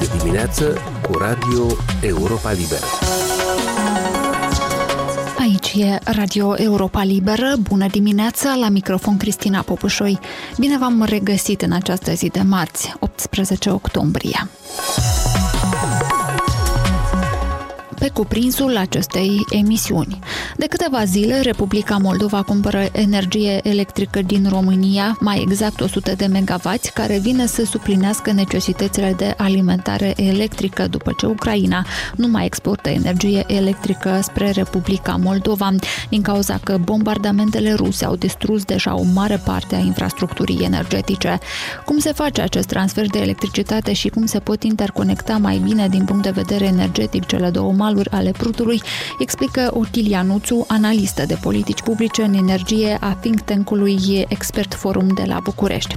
este dimineață cu Radio Europa Liberă. Aici e Radio Europa Liberă. Bună dimineața, la microfon Cristina Popușoi. Bine v-am regăsit în această zi de marți, 18 octombrie. Pe cuprinsul acestei emisiuni. De câteva zile, Republica Moldova cumpără energie electrică din România, mai exact 100 de megawatts, care vine să suplinească necesitățile de alimentare electrică după ce Ucraina nu mai exportă energie electrică spre Republica Moldova, din cauza că bombardamentele ruse au distrus deja o mare parte a infrastructurii energetice. Cum se face acest transfer de electricitate și cum se pot interconecta mai bine din punct de vedere energetic cele două maluri maluri ale Prutului, explică Otilia Nuțu, analistă de politici publice în energie a think tank-ului Expert Forum de la București.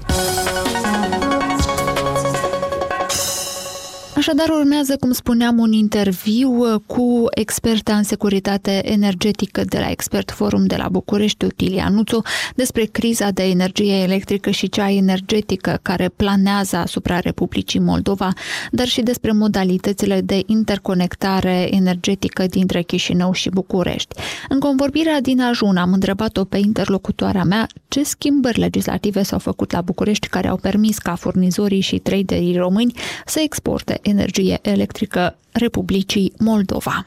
Așadar, urmează, cum spuneam, un interviu uh, cu experta în securitate energetică de la Expert Forum de la București, Utilia Nuțu, despre criza de energie electrică și cea energetică care planează asupra Republicii Moldova, dar și despre modalitățile de interconectare energetică dintre Chișinău și București. În convorbirea din ajun am întrebat-o pe interlocutoarea mea ce schimbări legislative s-au făcut la București care au permis ca furnizorii și traderii români să exporte energie electrică Republicii Moldova.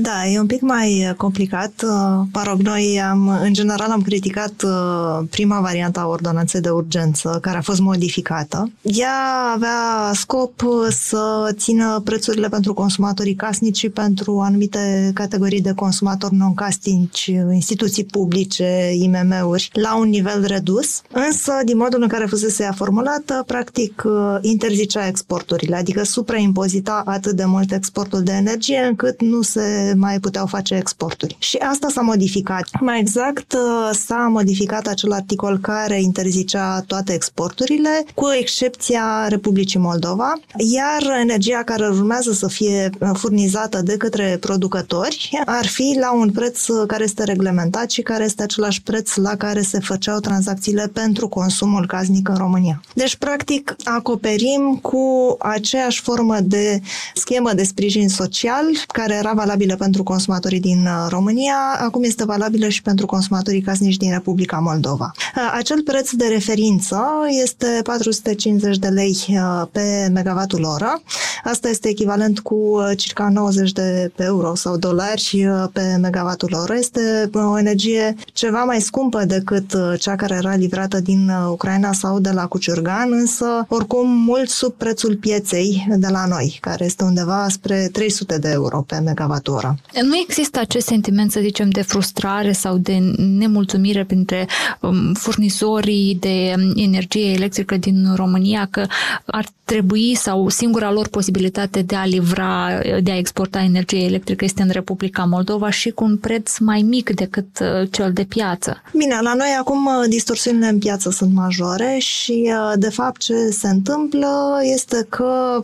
Da, e un pic mai uh, complicat. Uh, mă rog, noi am, în general am criticat uh, prima variantă a ordonanței de urgență, care a fost modificată. Ea avea scop să țină prețurile pentru consumatorii casnici și pentru anumite categorii de consumatori non-casnici, instituții publice, IMM-uri, la un nivel redus. Însă, din modul în care fusese ea formulată, practic interzicea exporturile, adică supraimpozita atât de mult exportul de energie încât nu se mai puteau face exporturi. Și asta s-a modificat. Mai exact, uh, s-a modificat acel articol care interzicea toate exporturile, cu excepția Republicii Moldova, iar energia care urmează să fie uh, furnizată de către producători ar fi la un preț care este reglementat și care este același preț la care se făceau tranzacțiile pentru consumul casnic în România. Deci, practic, acoperim cu aceeași formă de schemă de sprijin social care era valabilă pentru consumatorii din uh, România, acum este valabilă și pentru consumatorii casnici din Republica Moldova. Uh, acel preț de referință este 450 de lei uh, pe megavatul oră. Asta este echivalent cu circa 90 de euro sau dolari pe megavatul oră. Este o energie ceva mai scumpă decât cea care era livrată din Ucraina sau de la Cuciurgan, însă oricum mult sub prețul pieței de la noi, care este undeva spre 300 de euro pe megavatul oră. Nu există acest sentiment, să zicem, de frustrare sau de nemulțumire printre um, furnizorii de energie electrică din România că ar trebui sau singura lor posibilitate de a livra, de a exporta energie electrică este în Republica Moldova și cu un preț mai mic decât uh, cel de piață. Bine, la noi acum uh, distorsiunile în piață sunt majore și uh, de fapt ce se întâmplă este că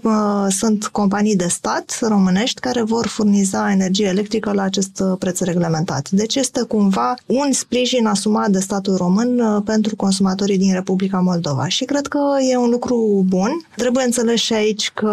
sunt companii de stat românești care vor furniza energie electrică la acest preț reglementat. Deci este cumva un sprijin asumat de statul român pentru consumatorii din Republica Moldova și cred că e un lucru bun. Trebuie înțeles și aici că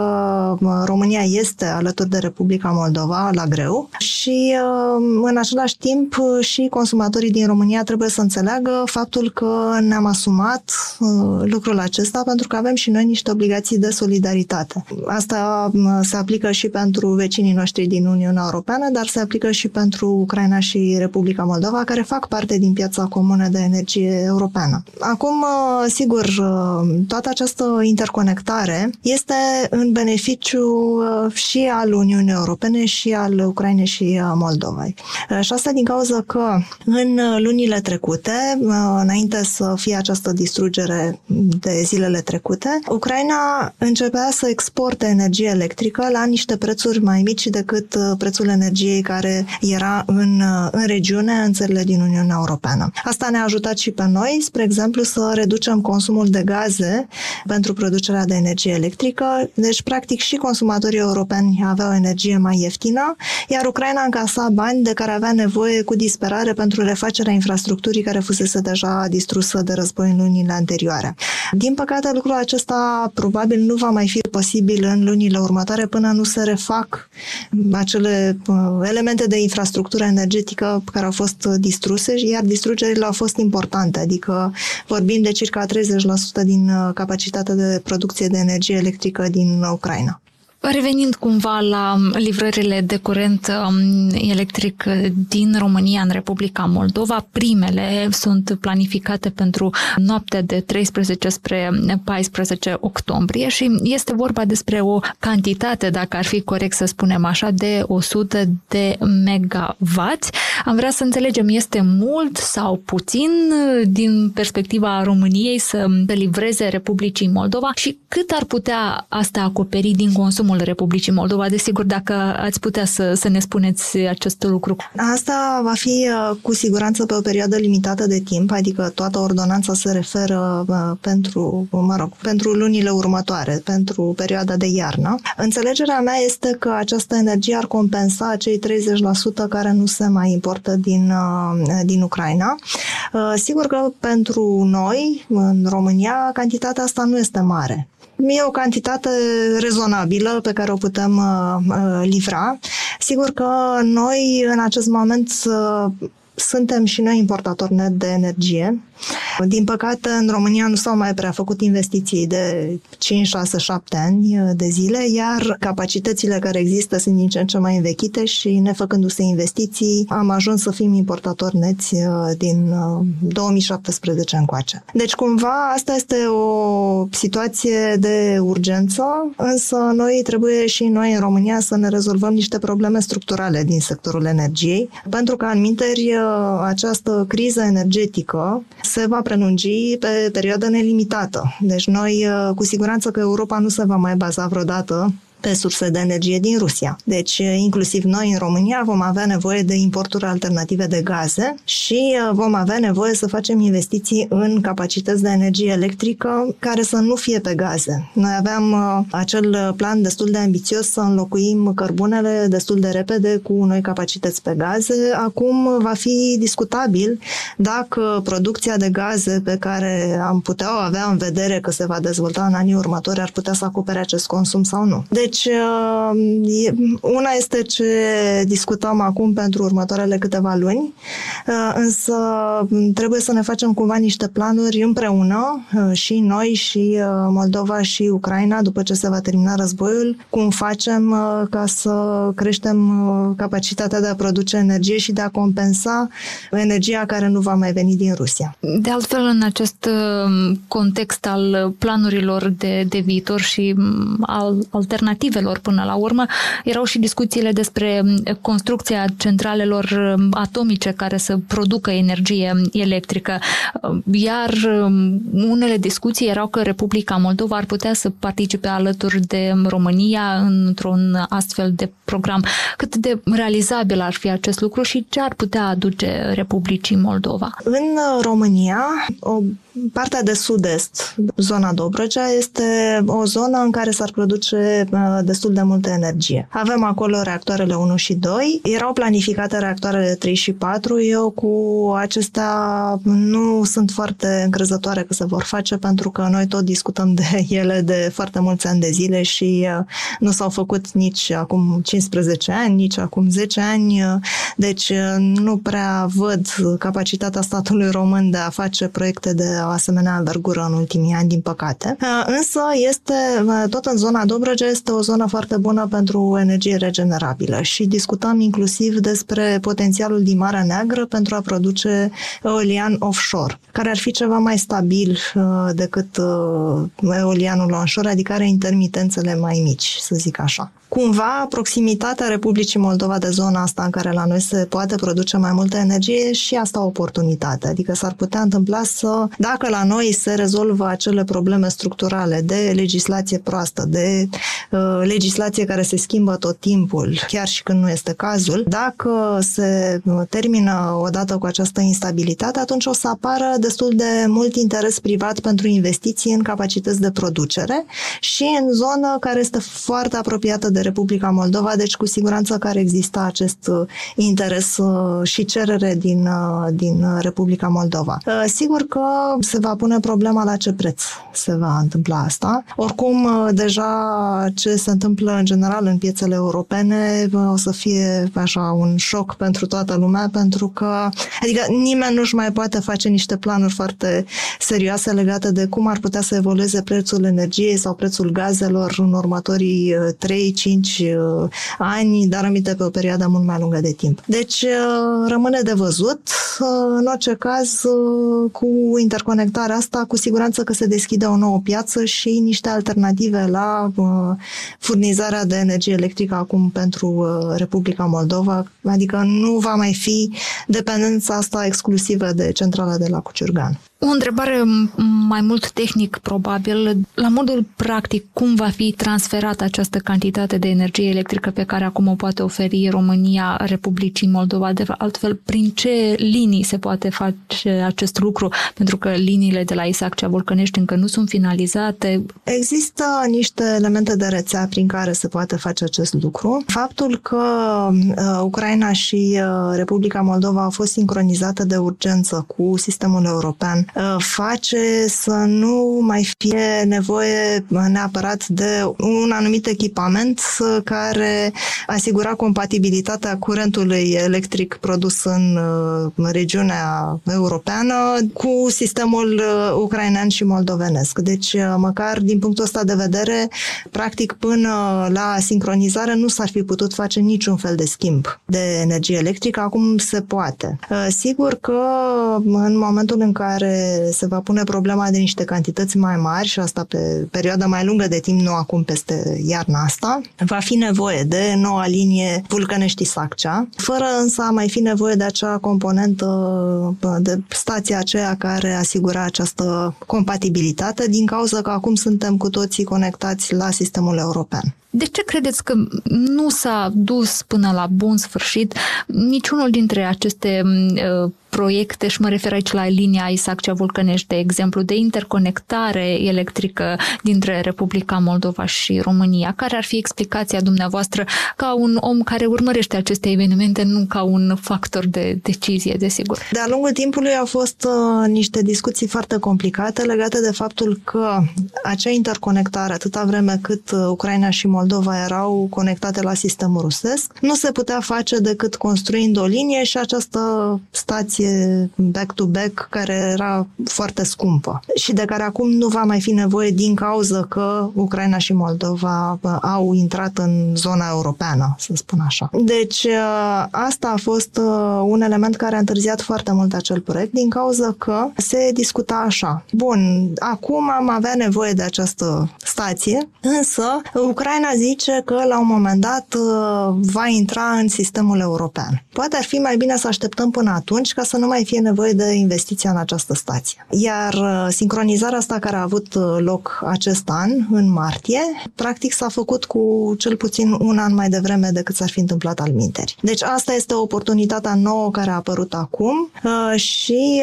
România este alături de Republica Moldova la greu și um, în același timp și consumatorii din România trebuie să înțeleagă faptul că ne-am asumat uh, lucrul acesta pentru că avem și noi niște obligații de solidaritate. Asta um, se aplică și pentru vecinii noștri din Uniunea Europeană, dar se aplică și pentru Ucraina și Republica Moldova, care fac parte din piața comună de energie europeană. Acum, uh, sigur, uh, toată această interconectare viitoare este în beneficiu uh, și al Uniunii Europene și al Ucrainei și uh, Moldovei. Uh, și asta din cauza că în lunile trecute, înainte să fie această distrugere de zilele trecute, Ucraina începea să exporte energie electrică la niște prețuri mai mici decât prețul energiei care era în, în regiune, în țările din Uniunea Europeană. Asta ne-a ajutat și pe noi, spre exemplu, să reducem consumul de gaze pentru producerea de energie electrică. Deci, practic, și consumatorii europeni aveau energie mai ieftină, iar Ucraina încasa bani de care avea nevoie cu disperare pentru refacerea infrastructurii care fusese deja distrusă de război în lunile anterioare. Din păcate, lucrul acesta probabil nu va mai fi posibil în lunile următoare până nu se refac acele uh, elemente de infrastructură energetică care au fost distruse, iar distrugerile au fost importante, adică vorbim de circa 30% din uh, capacitatea de producție de energie electrică din Ucraina. Revenind cumva la livrările de curent um, electric din România în Republica Moldova, primele sunt planificate pentru noaptea de 13 spre 14 octombrie și este vorba despre o cantitate, dacă ar fi corect să spunem așa, de 100 de megawatts. Am vrea să înțelegem, este mult sau puțin din perspectiva României să livreze Republicii Moldova și cât ar putea asta acoperi din consumul consumul Republicii Moldova. Desigur, dacă ați putea să, să ne spuneți acest lucru. Asta va fi uh, cu siguranță pe o perioadă limitată de timp, adică toată ordonanța se referă uh, pentru, mă rog, pentru lunile următoare, pentru perioada de iarnă. Înțelegerea mea este că această energie ar compensa cei 30% care nu se mai importă din, uh, din Ucraina. Sigur că pentru noi, în România, cantitatea asta nu este mare. E o cantitate rezonabilă pe care o putem uh, uh, livra. Sigur că noi în acest moment uh, suntem și noi importatori net de energie. Din păcate, în România nu s-au mai prea făcut investiții de 5, 6, 7 ani de zile, iar capacitățile care există sunt din ce în ce mai învechite și nefăcându-se investiții, am ajuns să fim importatori neți uh, din 2017 uh, încoace. Deci, cumva, asta este o situație de urgență, însă noi trebuie și noi în România să ne rezolvăm niște probleme structurale din sectorul energiei, pentru că, în minteri, uh, această criză energetică se va prelungi pe perioadă nelimitată. Deci noi, uh, cu siguranță că Europa nu se va mai baza vreodată pe surse de energie din Rusia. Deci, inclusiv noi în România vom avea nevoie de importuri alternative de gaze și vom avea nevoie să facem investiții în capacități de energie electrică care să nu fie pe gaze. Noi aveam acel plan destul de ambițios să înlocuim cărbunele destul de repede cu noi capacități pe gaze. Acum va fi discutabil dacă producția de gaze pe care am putea o avea în vedere că se va dezvolta în anii următori ar putea să acopere acest consum sau nu. Deci, deci, uh, una este ce discutăm acum pentru următoarele câteva luni, uh, însă trebuie să ne facem cumva niște planuri împreună, uh, și noi, și Moldova, și Ucraina, după ce se va termina războiul, cum facem ca să creștem capacitatea de a produce energie și de a compensa energia care nu va mai veni din Rusia. De altfel, în acest context al planurilor de, de viitor și mm, al alternativ alternativelor până la urmă. Erau și discuțiile despre construcția centralelor atomice care să producă energie electrică. Iar unele discuții erau că Republica Moldova ar putea să participe alături de România într-un astfel de program. Cât de realizabil ar fi acest lucru și ce ar putea aduce Republicii Moldova? În România, o Partea de sud-est, zona Dobrogea, este o zonă în care s-ar produce uh, destul de multă energie. Avem acolo reactoarele 1 și 2. Erau planificate reactoarele 3 și 4. Eu cu acestea nu sunt foarte încrezătoare că se vor face pentru că noi tot discutăm de ele de foarte mulți ani de zile și uh, nu s-au făcut nici acum 15 ani, nici acum 10 ani. Deci uh, nu prea văd capacitatea statului român de a face proiecte de o asemenea învergură în ultimii ani, din păcate. Uh, însă este, uh, tot în zona Dobrogea, este o zonă foarte bună pentru energie regenerabilă și discutăm inclusiv despre potențialul din Marea Neagră pentru a produce eolian offshore, care ar fi ceva mai stabil uh, decât eolianul onshore, adică are intermitențele mai mici, să zic așa. Cumva, proximitatea Republicii Moldova de zona asta în care la noi se poate produce mai multă energie și asta o oportunitate. Adică s-ar putea întâmpla să, dacă dacă la noi se rezolvă acele probleme structurale de legislație proastă, de uh, legislație care se schimbă tot timpul, chiar și când nu este cazul, dacă se termină odată cu această instabilitate, atunci o să apară destul de mult interes privat pentru investiții în capacități de producere și în zonă care este foarte apropiată de Republica Moldova, deci cu siguranță care există acest uh, interes uh, și cerere din, uh, din Republica Moldova. Sigur că se va pune problema la ce preț se va întâmpla asta. Oricum, deja ce se întâmplă în general în piețele europene o să fie așa un șoc pentru toată lumea, pentru că adică nimeni nu-și mai poate face niște planuri foarte serioase legate de cum ar putea să evolueze prețul energiei sau prețul gazelor în următorii 3-5 uh, ani, dar aminte pe o perioadă mult mai lungă de timp. Deci uh, rămâne de văzut. Uh, în orice caz, cu interconectarea asta, cu siguranță că se deschide o nouă piață și niște alternative la furnizarea de energie electrică acum pentru Republica Moldova, adică nu va mai fi dependența asta exclusivă de centrala de la Cuciurgan. O întrebare mai mult tehnic, probabil. La modul practic, cum va fi transferată această cantitate de energie electrică pe care acum o poate oferi România Republicii Moldova? De altfel, prin ce linii se poate face acest lucru? Pentru că liniile de la Isaccea Vulcănești încă nu sunt finalizate. Există niște elemente de rețea prin care se poate face acest lucru. Faptul că uh, Ucraina și uh, Republica Moldova au fost sincronizate de urgență cu sistemul european Uh, face să nu mai fie nevoie neapărat de un anumit echipament uh, care asigura compatibilitatea curentului electric produs în uh, regiunea europeană cu sistemul ucrainean și moldovenesc. Deci, măcar din punctul ăsta de vedere, practic până la sincronizare nu s-ar fi putut face niciun fel de schimb de energie electrică, acum se poate. Sigur că în momentul în care se va pune problema de niște cantități mai mari și asta pe perioada mai lungă de timp, nu acum peste iarna asta, va fi nevoie de noua linie Vulcănești-Saccea, fără însă a mai fi nevoie de acea componentă de stația aceea care asigura această compatibilitate din cauza că acum suntem cu toții conectați la sistemul european. De ce credeți că nu s-a dus până la bun sfârșit niciunul dintre aceste uh, proiecte și mă refer aici la linia Isaccea Vulcănești, de exemplu, de interconectare electrică dintre Republica Moldova și România. Care ar fi explicația dumneavoastră ca un om care urmărește aceste evenimente, nu ca un factor de decizie, desigur? De-a lungul timpului au fost uh, niște discuții foarte complicate legate de faptul că acea interconectare, atâta vreme cât uh, Ucraina și Moldova erau conectate la sistemul rusesc, nu se putea face decât construind o linie și această stație relație back-to-back care era foarte scumpă și de care acum nu va mai fi nevoie din cauza că Ucraina și Moldova au intrat în zona europeană, să spun așa. Deci uh, asta a fost uh, un element care a întârziat foarte mult acel proiect din cauza că se discuta așa. Bun, acum am avea nevoie de această stație, însă Ucraina zice că la un moment dat uh, va intra în sistemul european. Poate ar fi mai bine să așteptăm până atunci ca să nu mai fie nevoie de investiția în această stație. Iar uh, sincronizarea asta care a avut uh, loc acest an, în martie, practic s-a făcut cu cel puțin un an mai devreme decât s-ar fi întâmplat al minteri. Deci asta este oportunitatea nouă care a apărut acum uh, și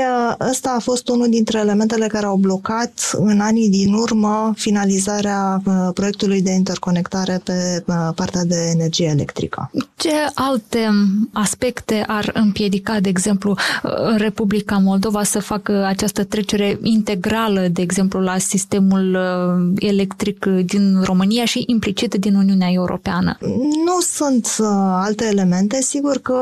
ăsta a fost unul dintre elementele care au blocat în anii din urmă finalizarea proiectului de interconectare pe partea de energie electrică. Ce alte aspecte ar împiedica, de exemplu, Republica Moldova să facă această trecere integrală, de exemplu, la sistemul uh, electric din România și implicit din Uniunea Europeană? Nu sunt uh, alte elemente. Sigur că,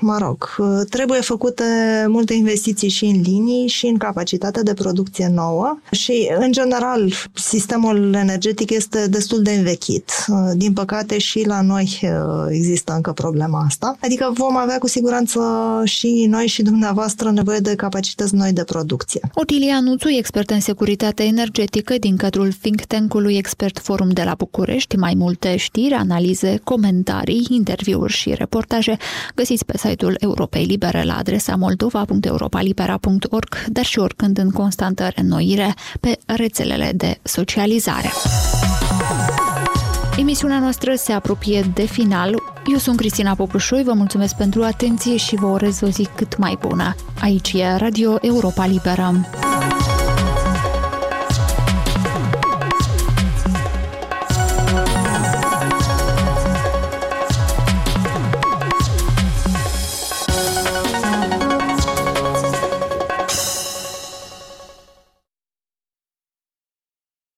mă rog, uh, trebuie făcute multe investiții și în linii și în capacitatea de producție nouă și, în general, sistemul energetic este destul de învechit învechit. Din păcate și la noi există încă problema asta. Adică vom avea cu siguranță și noi și dumneavoastră nevoie de capacități noi de producție. Otilia Nuțu, expert în securitate energetică din cadrul think tank-ului Expert Forum de la București. Mai multe știri, analize, comentarii, interviuri și reportaje găsiți pe site-ul Europei Libere la adresa moldova.europalibera.org, dar și oricând în constantă renoire pe rețelele de socializare. Emisiunea noastră se apropie de final. Eu sunt Cristina Popușoi, vă mulțumesc pentru atenție și vă urez o zi cât mai bună. Aici e Radio Europa Liberă.